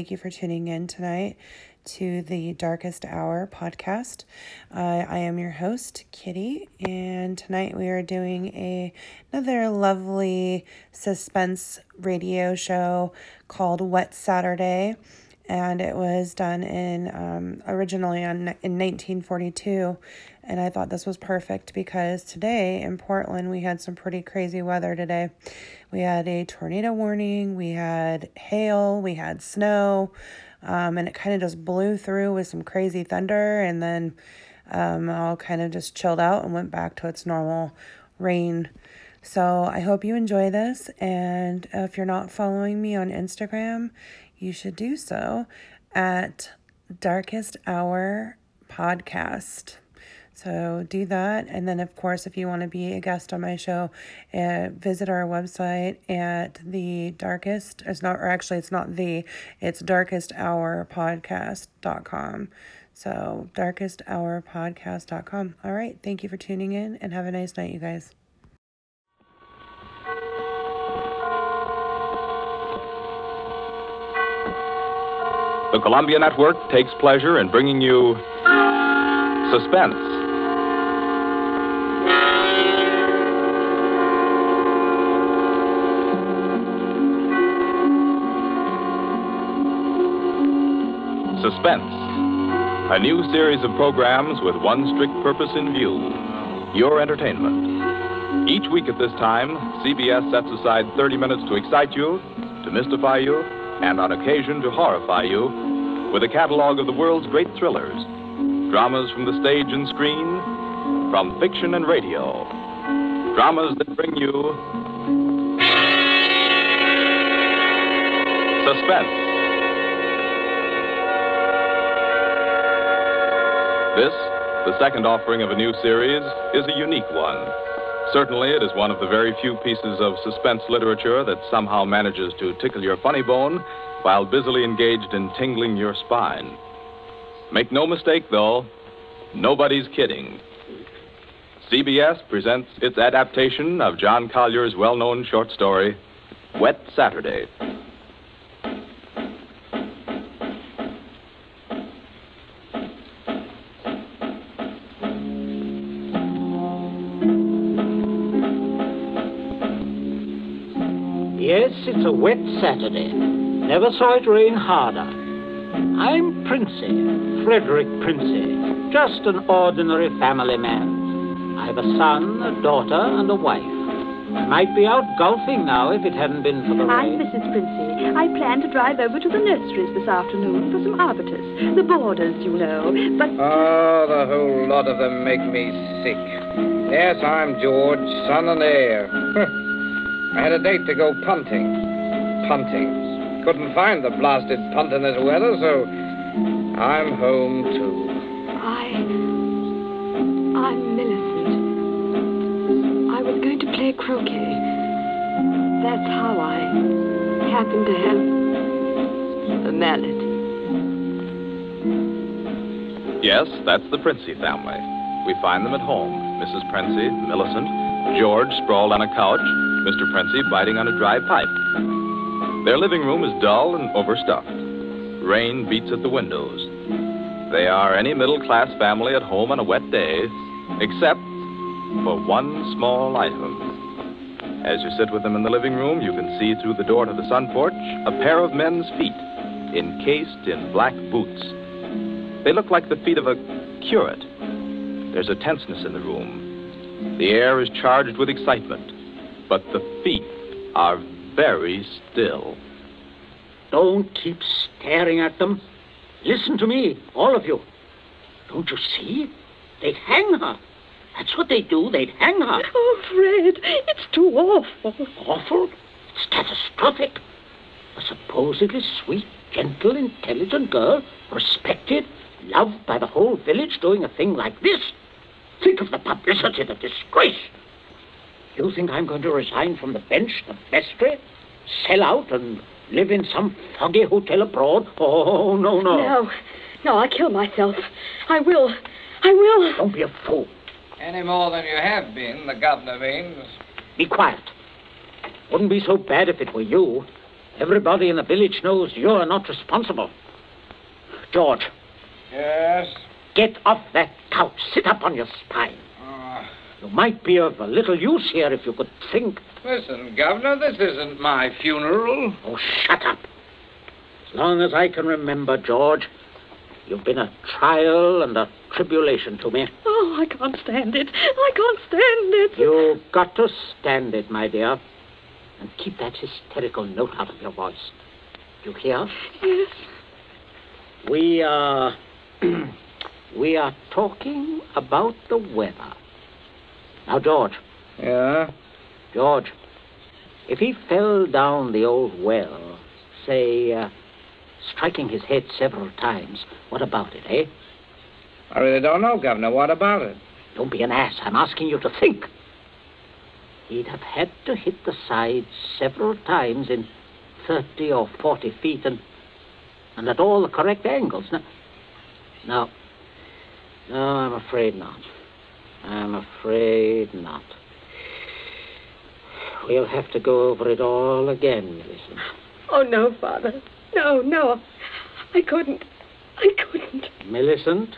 Thank you for tuning in tonight to the Darkest Hour podcast. Uh, I am your host, Kitty, and tonight we are doing a another lovely suspense radio show called Wet Saturday and it was done in um, originally on, in 1942 and i thought this was perfect because today in portland we had some pretty crazy weather today. We had a tornado warning we had hail we had snow um, and it kind of just blew through with some crazy thunder and then um, all kind of just chilled out and went back to its normal rain. So I hope you enjoy this. And if you're not following me on Instagram, you should do so at Darkest Hour Podcast. So do that. And then, of course, if you want to be a guest on my show, uh, visit our website at the darkest, it's not, or actually, it's not the, it's darkesthourpodcast.com. So darkesthourpodcast.com. All right. Thank you for tuning in and have a nice night, you guys. The Columbia Network takes pleasure in bringing you Suspense. Suspense. A new series of programs with one strict purpose in view your entertainment. Each week at this time, CBS sets aside 30 minutes to excite you, to mystify you, and on occasion to horrify you with a catalog of the world's great thrillers, dramas from the stage and screen, from fiction and radio, dramas that bring you suspense. This, the second offering of a new series, is a unique one. Certainly, it is one of the very few pieces of suspense literature that somehow manages to tickle your funny bone while busily engaged in tingling your spine. Make no mistake, though, nobody's kidding. CBS presents its adaptation of John Collier's well known short story, Wet Saturday. Yes, it's a wet Saturday. Never saw it rain harder. I'm Princey, Frederick Princey, just an ordinary family man. I've a son, a daughter, and a wife. I might be out golfing now if it hadn't been for the rain. I'm. Mrs. Princey. I plan to drive over to the nurseries this afternoon for some arbutus. The boarders, you know. But Oh, the whole lot of them make me sick. Yes, I'm George, son and heir. I had a date to go punting. Punting. Couldn't find the blasted punt in this weather, so I'm home too. I. I'm Millicent. I was going to play croquet. That's how I happened to have the mallet. Yes, that's the Princey family. We find them at home. Mrs. Princey, Millicent, George sprawled on a couch, Mr. Princey biting on a dry pipe. Their living room is dull and overstuffed. Rain beats at the windows. They are any middle class family at home on a wet day, except for one small item. As you sit with them in the living room, you can see through the door to the sun porch a pair of men's feet, encased in black boots. They look like the feet of a curate. There's a tenseness in the room. The air is charged with excitement, but the feet are very still. Don't keep staring at them. Listen to me, all of you. Don't you see? They'd hang her. That's what they do. They'd hang her. Oh, Fred, it's too awful. Awful? It's catastrophic. A supposedly sweet, gentle, intelligent girl, respected, loved by the whole village, doing a thing like this. Think of the publicity, the disgrace. You think I'm going to resign from the bench, the vestry, sell out and live in some foggy hotel abroad? Oh, no, no. No, no, I'll kill myself. I will. I will. Don't be a fool. Any more than you have been, the governor means. Be quiet. Wouldn't be so bad if it were you. Everybody in the village knows you're not responsible. George, Yes? get off that couch. Sit up on your spine. You might be of a little use here if you could think. listen, Governor, this isn't my funeral. Oh, shut up. As long as I can remember, George, you've been a trial and a tribulation to me. Oh, I can't stand it. I can't stand it. You've got to stand it, my dear. And keep that hysterical note out of your voice. You hear? Yes. We are. we are talking about the weather. Now, George, Yeah? George, if he fell down the old well, say, uh, striking his head several times, what about it, eh? I really don't know, Governor. What about it? Don't be an ass. I'm asking you to think. He'd have had to hit the side several times in 30 or 40 feet and, and at all the correct angles. Now, no, no, I'm afraid not. I'm afraid not. We'll have to go over it all again, Millicent. Oh, no, Father. No, no. I couldn't. I couldn't. Millicent,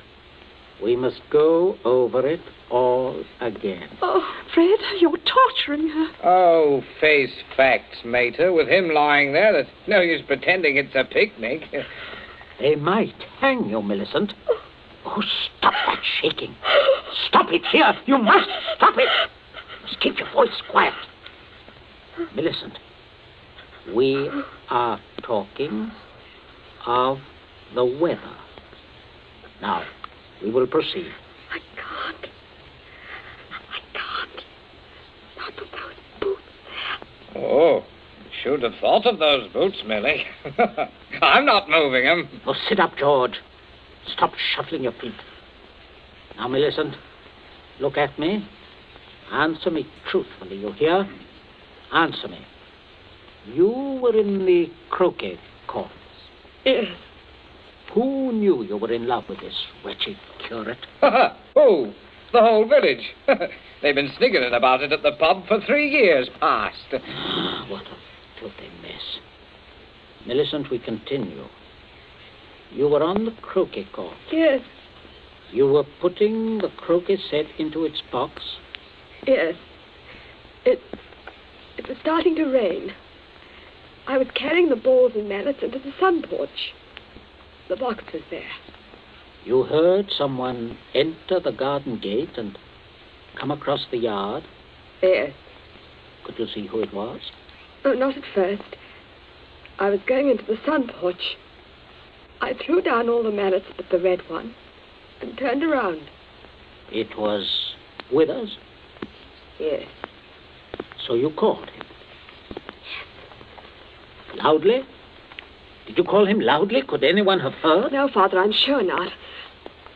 we must go over it all again. Oh, Fred, you're torturing her. Oh, face facts, Mater. With him lying there, there's no use pretending it's a picnic. They might hang you, Millicent. Oh, Oh, stop that shaking. Stop it here. You must stop it. Must keep your voice quiet. Millicent, we are talking of the weather. Now, we will proceed. I can't. I can't. Not with those boots. Oh, should have thought of those boots, Millie. I'm not moving 'em. Oh, sit up, George. Stop shuffling your feet. Now, Millicent, look at me. Answer me truthfully, you hear? Answer me. You were in the croquet courts. Yes. Who knew you were in love with this wretched curate? oh, the whole village. They've been sniggering about it at the pub for three years past. Ah, what a filthy mess. Millicent, we continue. You were on the croquet court. Yes. You were putting the croquet set into its box. Yes. It. It was starting to rain. I was carrying the balls and mallets into the sun porch. The box was there. You heard someone enter the garden gate and come across the yard. Yes. Could you see who it was? Oh, not at first. I was going into the sun porch. I threw down all the mallets but the red one and turned around. It was Withers. Yes. So you called him. Loudly? Did you call him loudly? Could anyone have heard? No, Father, I'm sure not.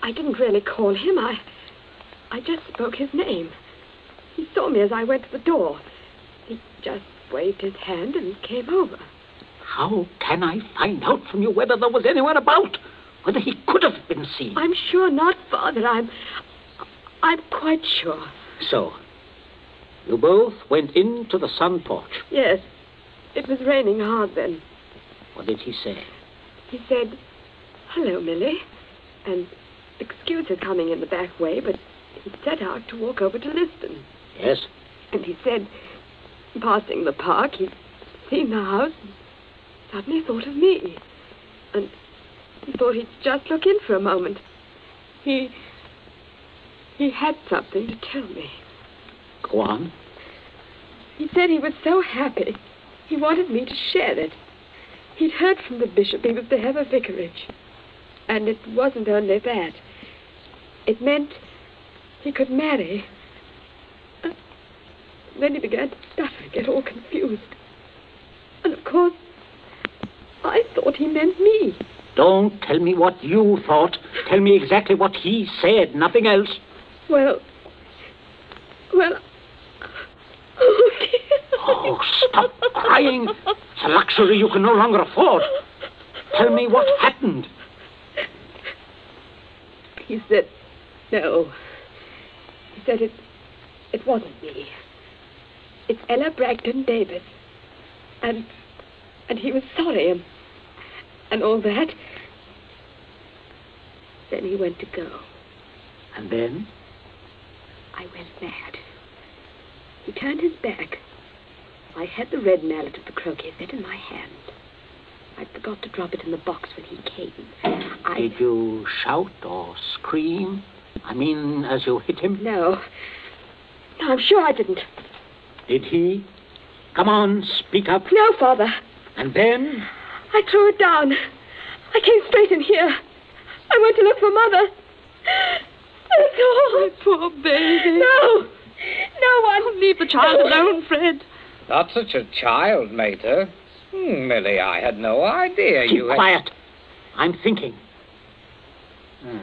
I didn't really call him. I. I just spoke his name. He saw me as I went to the door. He just waved his hand and came over. How can I find out from you whether there was anyone about? Whether he could have been seen? I'm sure not, Father. I'm. I'm quite sure. So, you both went into the sun porch. Yes. It was raining hard then. What did he say? He said, Hello, Millie. And excuse his coming in the back way, but he set out to walk over to Liston. Yes? And he said, passing the park, he'd seen the house and suddenly thought of me. And he thought he'd just look in for a moment. He. he had something to tell me. Go on. He said he was so happy. He wanted me to share it. He'd heard from the bishop he was to have a vicarage. And it wasn't only that. It meant he could marry. Uh, then he began to stutter and get all confused. And of course, I thought he meant me. Don't tell me what you thought. Tell me exactly what he said, nothing else. Well, well, oh dear. Oh, stop crying. It's a luxury you can no longer afford. Tell me what happened. He said, no. He said it, it wasn't me. It's Ella Bragdon Davis. And, and he was sorry and, and all that. Then he went to go. And then? I went mad. He turned his back. I had the red mallet of the croquet set in my hand. I forgot to drop it in the box when he came. I... Did you shout or scream? I mean, as you hit him? No. No, I'm sure I didn't. Did he? Come on, speak up. No, Father. And then? I threw it down. I came straight in here. I went to look for Mother. That's all. My poor baby. No. No one. Leave the child alone, Fred. Not such a child, Mater. Hmm, Millie, I had no idea Keep you had... quiet. I'm thinking. Hmm.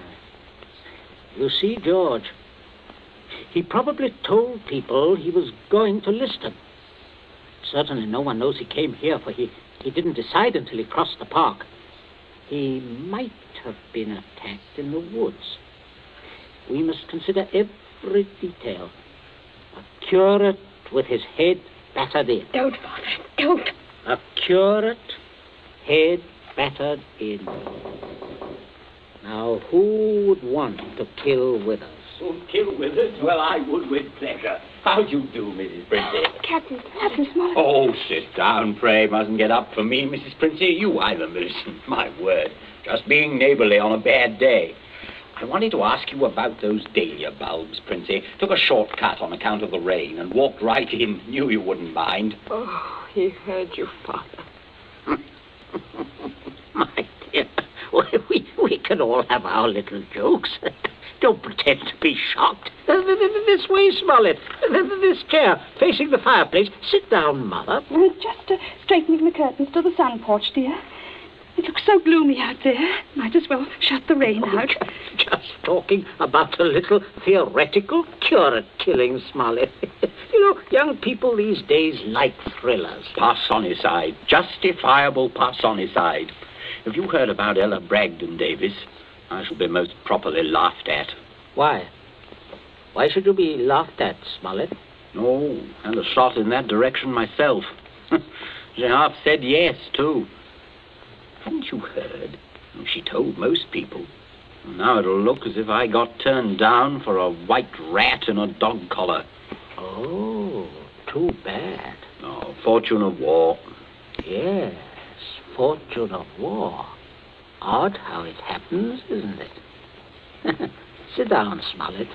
You see, George, he probably told people he was going to Liston. Certainly no one knows he came here, for he, he didn't decide until he crossed the park. He might have been attacked in the woods. We must consider every detail. A curate with his head battered in. Don't, Father. Don't. A curate, head battered in. Now, who would want to kill Withers? Oh, kill Withers? Well, I would with pleasure. How do you do, Mrs. Princey? Oh, Captain, Captain Smollett. Oh, sit down, pray. Mustn't get up for me, Mrs. Princey. You either, Millicent. My word. Just being neighborly on a bad day. I wanted to ask you about those dahlia bulbs, Princey. Took a shortcut on account of the rain and walked right in. Knew you wouldn't mind. Oh, he heard you, Father. My dear, we, we can all have our little jokes. Don't pretend to be shocked. Uh, th- th- This way, Smollett. Th- th- This chair, facing the fireplace. Sit down, Mother. Just uh, straightening the curtains to the sun porch, dear. It looks so gloomy out there. Might as well shut the rain out. Just talking about a little theoretical curate killing, Smollett. you know, young people these days like thrillers. Parsonicide. Justifiable parsonicide. Have you heard about Ella Bragdon Davis? I shall be most properly laughed at. Why? Why should you be laughed at, Smollett? No, and a shot in that direction myself. she half said yes, too. Haven't you heard? She told most people. Now it'll look as if I got turned down for a white rat in a dog collar. Oh, too bad. Oh, fortune of war. Yes, fortune of war. Odd how it happens, isn't it? Sit down, Smollett.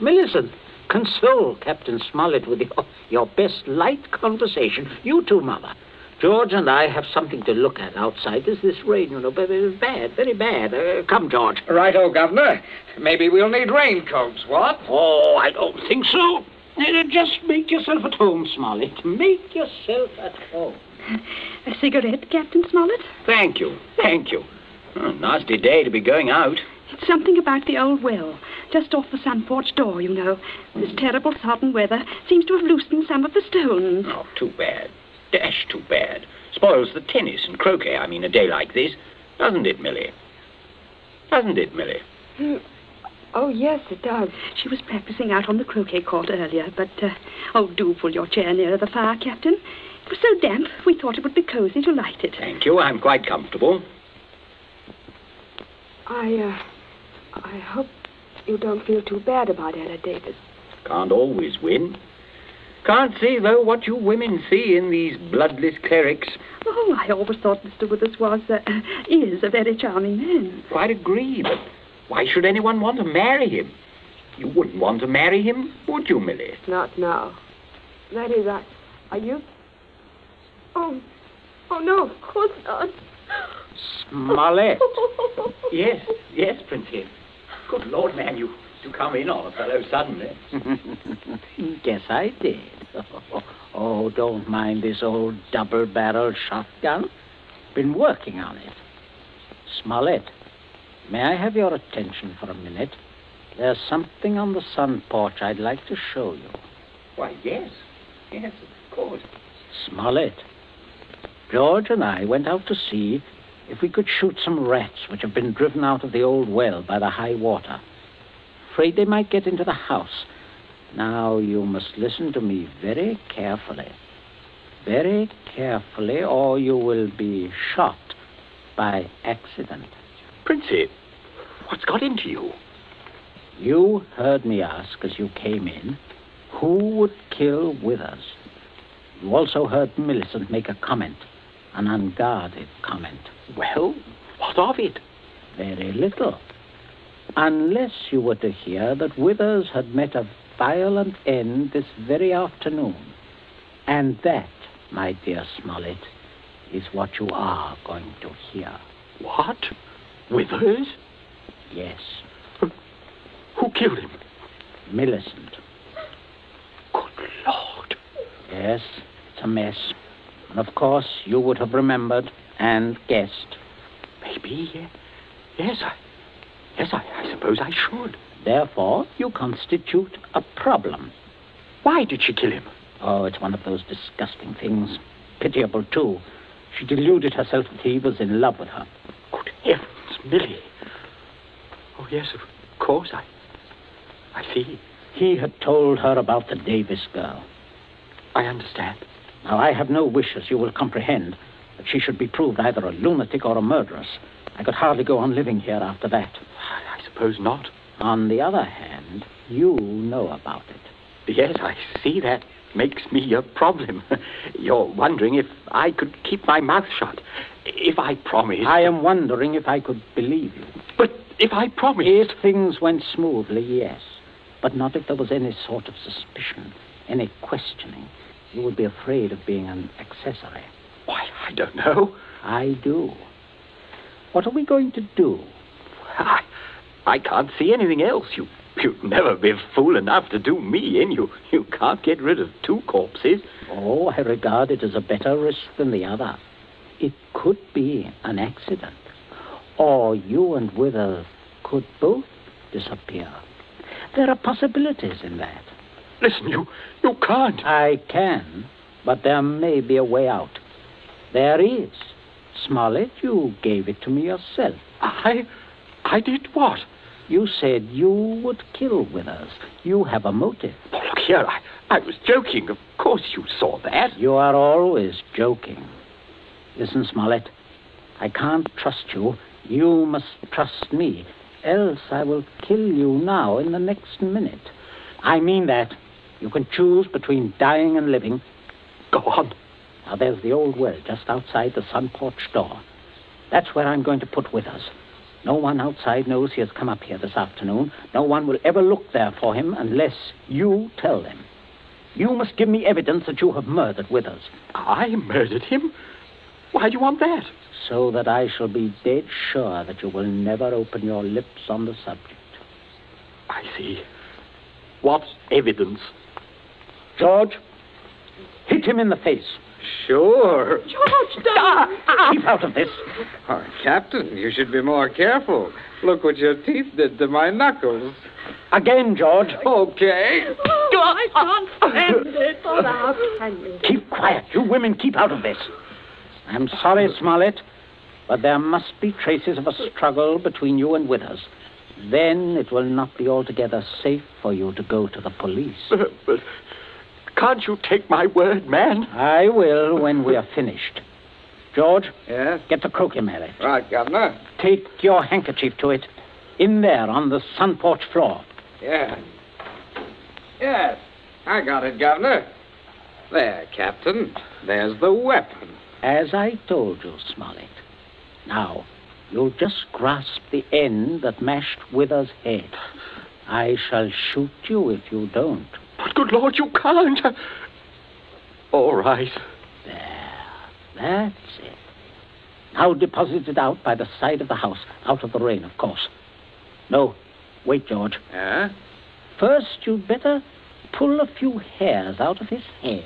Millicent, console Captain Smollett with your, your best light conversation. You too, Mother. George and I have something to look at outside. There's this rain, you know, very bad, very bad. Uh, come, George. Righto, Governor. Maybe we'll need raincoats, what? Oh, I don't think so. Uh, just make yourself at home, Smollett. Make yourself at home. A cigarette, Captain Smollett? Thank you, thank you. Oh, nasty day to be going out. It's something about the old well, just off the sun porch door, you know. This terrible sodden weather seems to have loosened some of the stones. Oh, too bad. Dash too bad. Spoils the tennis and croquet, I mean, a day like this. Doesn't it, Millie? Doesn't it, Millie? Oh, yes, it does. She was practicing out on the croquet court earlier, but, uh, oh, do pull your chair nearer the fire, Captain. It was so damp, we thought it would be cozy to light it. Thank you. I'm quite comfortable. I, uh, I hope you don't feel too bad about Ella Davis. Can't always win. Can't see, though, what you women see in these bloodless clerics. Oh, I always thought Mr. Withers was, uh, is a very charming man. Quite agree, but why should anyone want to marry him? You wouldn't want to marry him, would you, Millie? Not now. That is, I, are you? Oh, oh no, of course not. Smollett. Yes, yes, Princey. Good Lord, man, you, you come in on a fellow suddenly. Guess I did. Oh, don't mind this old double-barreled shotgun. Been working on it. Smollett, may I have your attention for a minute? There's something on the sun porch I'd like to show you. Why, yes, yes, of course. Smollett, George and I went out to see if we could shoot some rats which have been driven out of the old well by the high water. Afraid they might get into the house. Now, you must listen to me very carefully. very carefully, or you will be shot by accident. Princey, what's got into you? You heard me ask as you came in who would kill Withers. You also heard Millicent make a comment, an unguarded comment. Well, what of it? Very little. Unless you were to hear that Withers had met a violent end this very afternoon. And that, my dear Smollett, is what you are going to hear. What? Withers? Yes, Who killed him? Millicent. Good Lord. Yes, it's a mess. And of course, you would have remembered and guessed. Maybe. Yes, I. Yes, I, I suppose I should. Therefore, you constitute a problem. Why did she kill him? Oh, it's one of those disgusting things. Pitiable, too. She deluded herself that he was in love with her. Good heavens, Millie. Oh, yes, of course, I. I see. He had told her about the Davis girl. I understand. Now, I have no wish, as you will comprehend, that she should be proved either a lunatic or a murderess. I could hardly go on living here after that. I, suppose not. On the other hand, you know about it. Yes, I see that makes me a problem. You're wondering if I could keep my mouth shut. If I promised. I am wondering if I could believe you. But if I promised. If things went smoothly, yes. But not if there was any sort of suspicion, any questioning. You would be afraid of being an accessory. Why, I don't know. I do. What are we going to do? I, I can't see anything else. You, you'd never be fool enough to do me in. You, you can't get rid of two corpses. Oh, I regard it as a better risk than the other. It could be an accident. Or you and Withers could both disappear. There are possibilities in that. Listen, you, you can't. I can, but there may be a way out. There is. Smollett, you gave it to me yourself. I, I did what? You said you would kill Withers. You have a motive. Oh, look here, I, I was joking. Of course you saw that. You are always joking. Listen, Smollett, I can't trust you. You must trust me. Else I will kill you now in the next minute. I mean that. You can choose between dying and living. Go on. Now, there's the old well just outside the sun porch door. That's where I'm going to put Withers. No one outside knows he has come up here this afternoon. No one will ever look there for him unless you tell them. You must give me evidence that you have murdered Withers, I murdered him? Why do you want that? so that I shall be dead sure that you will never open your lips on the subject. I see. What evidence? George, hit him in the face. Sure. George, darling! Keep out of this. Oh, Captain, you should be more careful. Look what your teeth did to my knuckles. Again, George. Okay. Oh, I can't stand it. Oh, how can you? Keep quiet. You women keep out of this. I'm sorry, Smollett, but there must be traces of a struggle between you and Withers. Then it will not be altogether safe for you to go to the police. Uh, but can't you take my word, man? I will when we are finished. George, Yes? get the croquet mallet. Right, Governor. Take your handkerchief to it. In there on the sun porch floor. Yeah. Yes, I got it, Governor. There, Captain. There's the weapon. As I told you, Smollett. Now, you'll just grasp the end that mashed Withers' head. I shall shoot you if you don't. Good Lord, you can't. All right. There. That's it. Now deposit it out by the side of the house, out of the rain, of course. No, wait, George. Yeah? First, you'd better pull a few hairs out of his head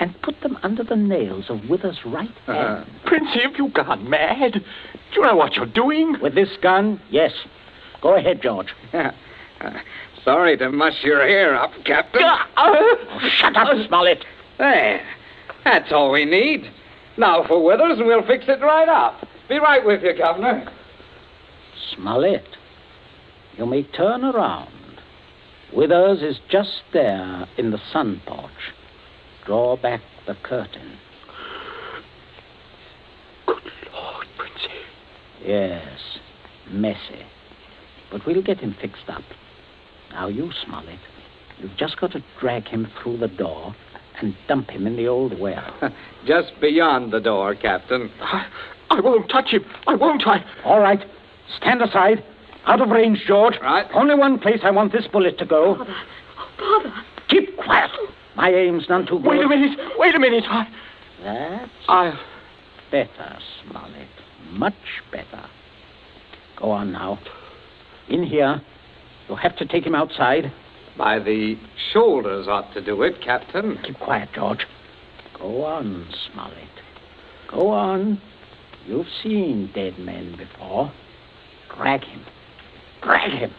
and put them under the nails of Withers' right Uh-huh. hand. Princey, have you gone mad? Do you know what you're doing? With this gun, yes. Go ahead, George. Sorry to muss your hair up, Captain. Oh, shut up, Smollett. There. That's all we need. Now for Withers, and we'll fix it right up. Be right with you, Governor. Smollett, you may turn around. Withers is just there in the sun porch. Draw back the curtain. Good Lord, Princey. Yes, messy. But we'll get him fixed up. Now, you, Smollett, you've just got to drag him through the door and dump him in the old well. Just beyond the door, Captain. I, I won't touch him. I won't. I. All right. Stand aside. Out of range, George. Right. Only one place I want this bullet to go. Father. Oh, Father. Keep quiet. My aim's none too good. Wait a minute. Wait a minute. I. That's I. better, Smollett. Much better. Go on now. In here. You'll have to take him outside. By the shoulders ought to do it, Captain. Keep quiet, George. Go on, Smollett. Go on. You've seen dead men before. Drag him. Drag him.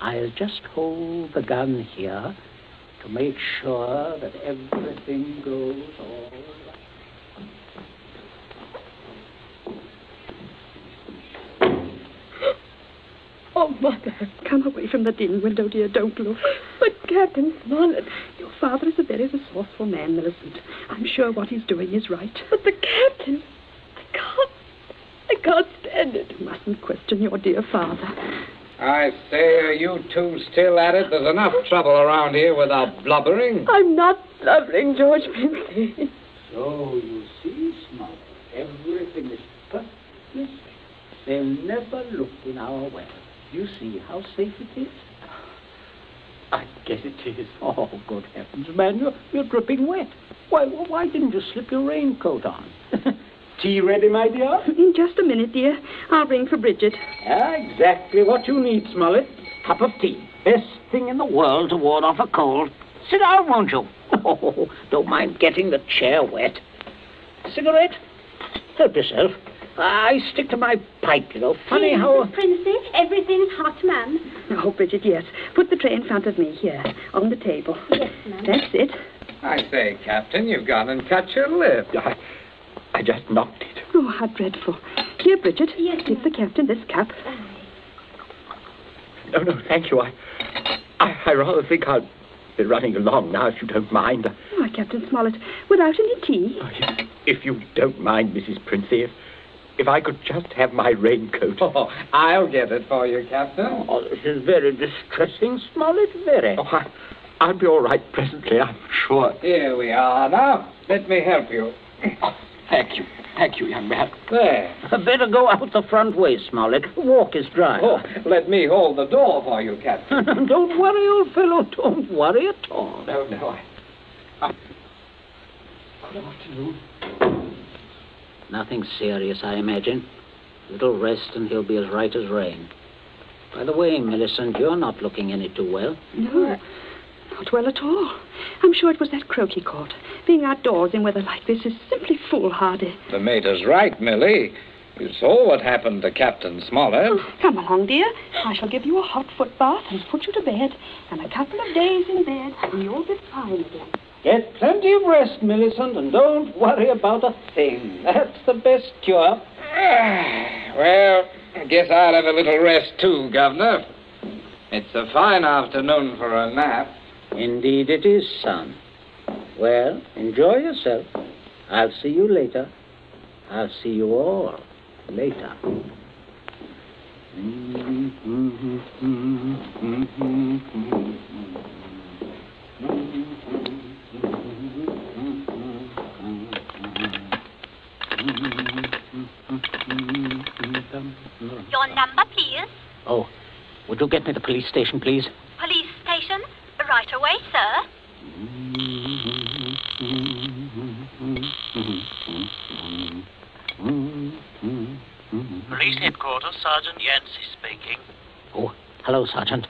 I'll just hold the gun here to make sure that everything goes all right. Oh, Mother. Come away from the dim window, dear. Don't look. But Captain Smollett. Your father is a very resourceful man, Millicent. I'm sure what he's doing is right. But the captain. I can't. I can't stand it. You mustn't question your dear father. I say, are you two still at it? There's enough trouble around here without blubbering. I'm not blubbering, George Princey. So you see, Smollett, everything is perfectly safe. They'll never look in our well. You see how safe it is? I guess it is. Oh, good heavens, man, you're, you're dripping wet. Why, why didn't you slip your raincoat on? Tea ready, my dear? In just a minute, dear. I'll ring for Bridget. Yeah, exactly what you need, Smollett. Cup of tea. Best thing in the world to ward off a cold. Sit down, won't you? Oh, don't mind getting the chair wet. Cigarette? Help yourself. I stick to my pipe, you know. Funny how... Princey, everything's hot, ma'am. Oh, Bridget, yes. Put the tray in front of me here, on the table. Yes, ma'am. That's it. I say, Captain, you've gone and cut your lip. I, I just knocked it. Oh, how dreadful. Here, Bridget, Yes, give the captain this cup. No, no, thank you. I, I, I rather think I'll be running along now, if you don't mind. Why, Captain Smollett, without any tea? Oh, If, if you don't mind, Mrs. Princey, if, if I could just have my raincoat. Oh, I'll get it for you, Captain. Oh, this is very distressing, Smollett, very. Oh, I, I'll be all right presently, I'm sure. Here we are. Now, let me help you. Oh, thank you. Thank you, young man. There. Better go out the front way, Smollett. Walk is dry. Oh, let me hold the door for you, Captain. don't worry, old fellow. Don't worry at all. no, no, I... I... Good afternoon. Nothing serious, I imagine. A little rest and he'll be as right as rain. By the way, Millicent, you're not looking any too well. No, not well at all. I'm sure it was that croquet caught. Being outdoors in weather like this is simply foolhardy. The mater's right, Millie. You saw what happened to Captain Smollett. Oh, come along, dear. I shall give you a hot foot bath and put you to bed. And a couple of days in bed, and you'll be fine again. Get plenty of rest, Millicent, and don't worry about a thing. That's the best cure. Ah, well, I guess I'll have a little rest too, Governor. It's a fine afternoon for a nap. Indeed it is, son. Well, enjoy yourself. I'll see you later. I'll see you all later. Mm-hmm. Mm-hmm. Mm-hmm. Your number, please. Oh, would you get me the police station, please? Police station. Right away, sir. Police headquarters, Sergeant Yancey speaking. Oh, hello, Sergeant.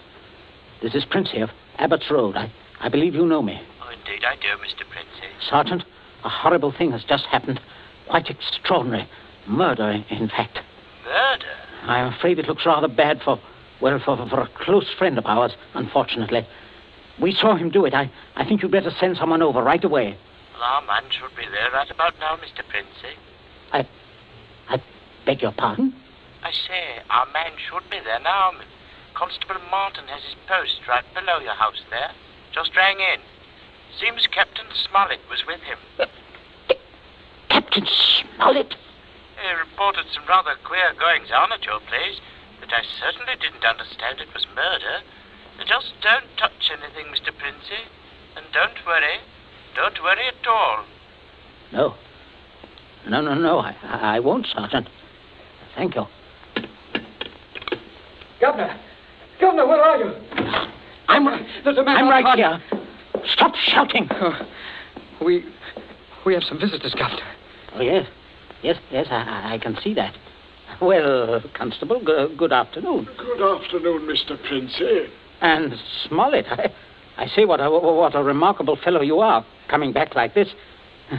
This is Princey here, Abbott's Road. I, I believe you know me. Oh, indeed I do, Mr. Princey. Sergeant, a horrible thing has just happened. Quite extraordinary. Murder, in fact. Murder? I'm afraid it looks rather bad for, well, for, for a close friend of ours, unfortunately. We saw him do it. I, I think you'd better send someone over right away. Well, our man should be there right about now, Mr. Princey. I, I beg your pardon? I say, our man should be there now. Constable Martin has his post right below your house there. Just rang in. Seems Captain Smollett was with him. Captain Smollett? He reported some rather queer goings on at your place, but I certainly didn't understand it was murder. Just don't touch anything, Mr. Princey. And don't worry. Don't worry at all. No. No, no, no. I, I won't, Sergeant. Thank you. Governor! Governor, where are you? I'm, right. There's a man I'm right outside. here. Stop shouting. Oh, we we have some visitors, Governor. Oh, yes. Yes, yes, I, I- I can see that. Well, Constable, g- good afternoon. Good afternoon, Mr. Princey. And Smollett, I, I say what a, what a remarkable fellow you are, coming back like this.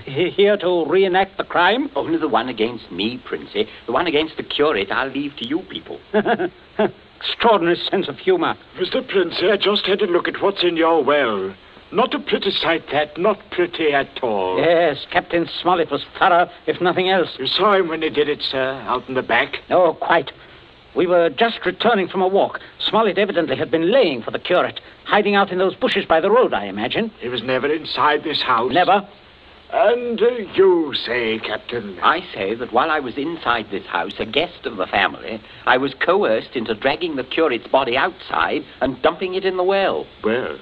Here to reenact the crime? Only the one against me, Princey. The one against the curate I'll leave to you people. Extraordinary sense of humor. Mr. Princey, I just had a look at what's in your well. Not a pretty sight, that. Not pretty at all. Yes, Captain Smollett was thorough, if nothing else. You saw him when he did it, sir, out in the back? No, quite. We were just returning from a walk. Smollett evidently had been laying for the curate, hiding out in those bushes by the road, I imagine. He was never inside this house. Never. And uh, you say, Captain. I say that while I was inside this house, a guest of the family, I was coerced into dragging the curate's body outside and dumping it in the well. Well,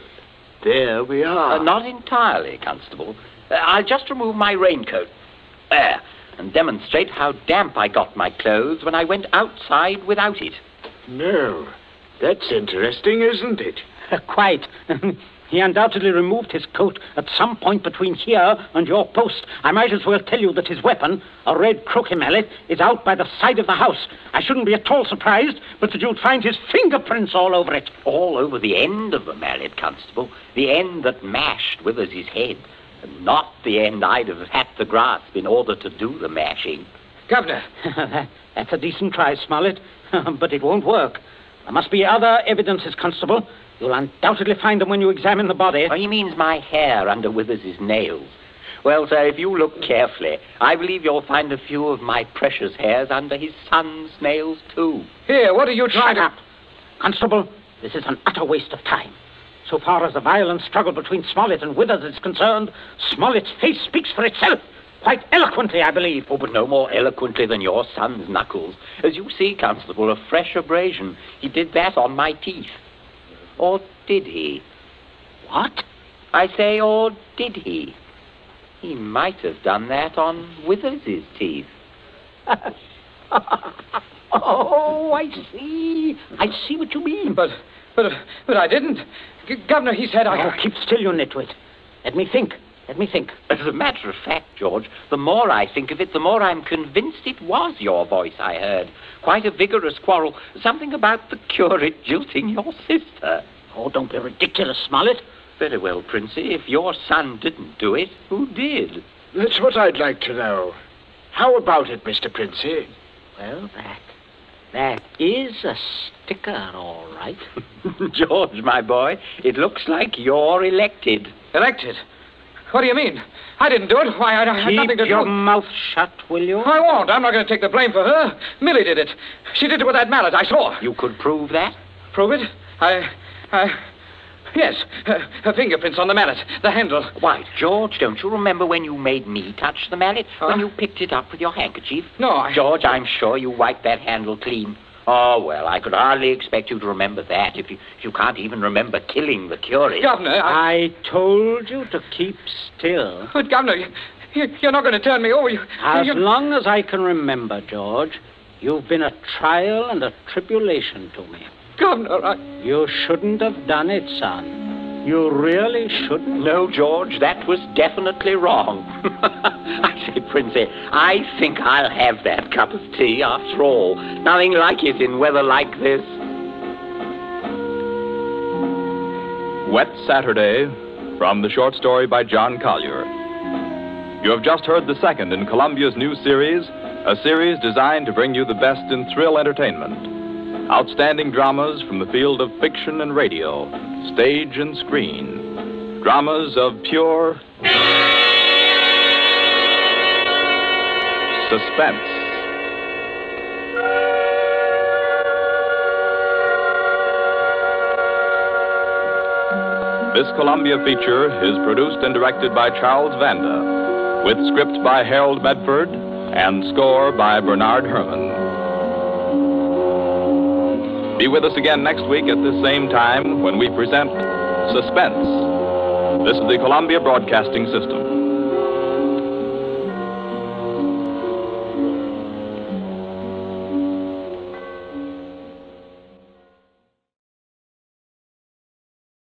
there we are. Uh, not entirely, Constable. Uh, I'll just remove my raincoat. There. And demonstrate how damp I got my clothes when I went outside without it. No. That's interesting, isn't it? Quite. he undoubtedly removed his coat at some point between here and your post. I might as well tell you that his weapon, a red croquet mallet, is out by the side of the house. I shouldn't be at all surprised, but that you'd find his fingerprints all over it. All over the end of the mallet, Constable. The end that mashed Withers' head. And not the end I'd have had to grasp in order to do the mashing. Governor! That's a decent try, Smollett, but it won't work. There must be other evidences, Constable. You'll undoubtedly find them when you examine the body. Oh, he means my hair under Withers' nails. Well, sir, if you look carefully, I believe you'll find a few of my precious hairs under his son's nails, too. Here, what are you trying Shut to... up. Constable, this is an utter waste of time. So far as the violent struggle between Smollett and Withers is concerned, Smollett's face speaks for itself. Quite eloquently, I believe. Oh, but no more eloquently than your son's knuckles. As you see, Constable, a fresh abrasion. He did that on my teeth. Or did he? What? I say, or did he? He might have done that on Withers's teeth. oh, I see. I see what you mean. But, but, but I didn't. G- Governor, he said I... Oh, keep still, you nitwit. Let me think. Let me think. As a matter of fact, George, the more I think of it, the more I'm convinced it was your voice I heard. Quite a vigorous quarrel. Something about the curate jilting your sister. Oh, don't be ridiculous, Smollett. Very well, Princey. If your son didn't do it, who did? That's what I'd like to know. How about it, Mr. Princey? Well, that. That is a sticker, all right. George, my boy, it looks like you're elected. Elected? What do you mean? I didn't do it. Why, I, I had Keep nothing to your mouth shut, will you? I won't. I'm not going to take the blame for her. Millie did it. She did it with that mallet. I saw. You could prove that? Prove it? I... I... Yes. Her, her fingerprints on the mallet. The handle. Why, George, don't you remember when you made me touch the mallet? Huh? When you picked it up with your handkerchief? No, I... George, I'm sure you wiped that handle clean. Oh, well, I could hardly expect you to remember that if you, if you can't even remember killing the curate. Governor, I... I told you to keep still. But, Governor, you, you're not going to turn me over. You, As you, long as I can remember, George, you've been a trial and a tribulation to me. Governor, I... You shouldn't have done it, son. You really shouldn't. No, George, that was definitely wrong. I say, Princey, I think I'll have that cup of tea after all. Nothing like it in weather like this. Wet Saturday from the short story by John Collier. You have just heard the second in Columbia's new series, a series designed to bring you the best in thrill entertainment. Outstanding dramas from the field of fiction and radio, stage and screen. Dramas of pure suspense. This Columbia feature is produced and directed by Charles Vanda, with script by Harold Medford, and score by Bernard Herrmann. Be with us again next week at this same time when we present Suspense. This is the Columbia Broadcasting System.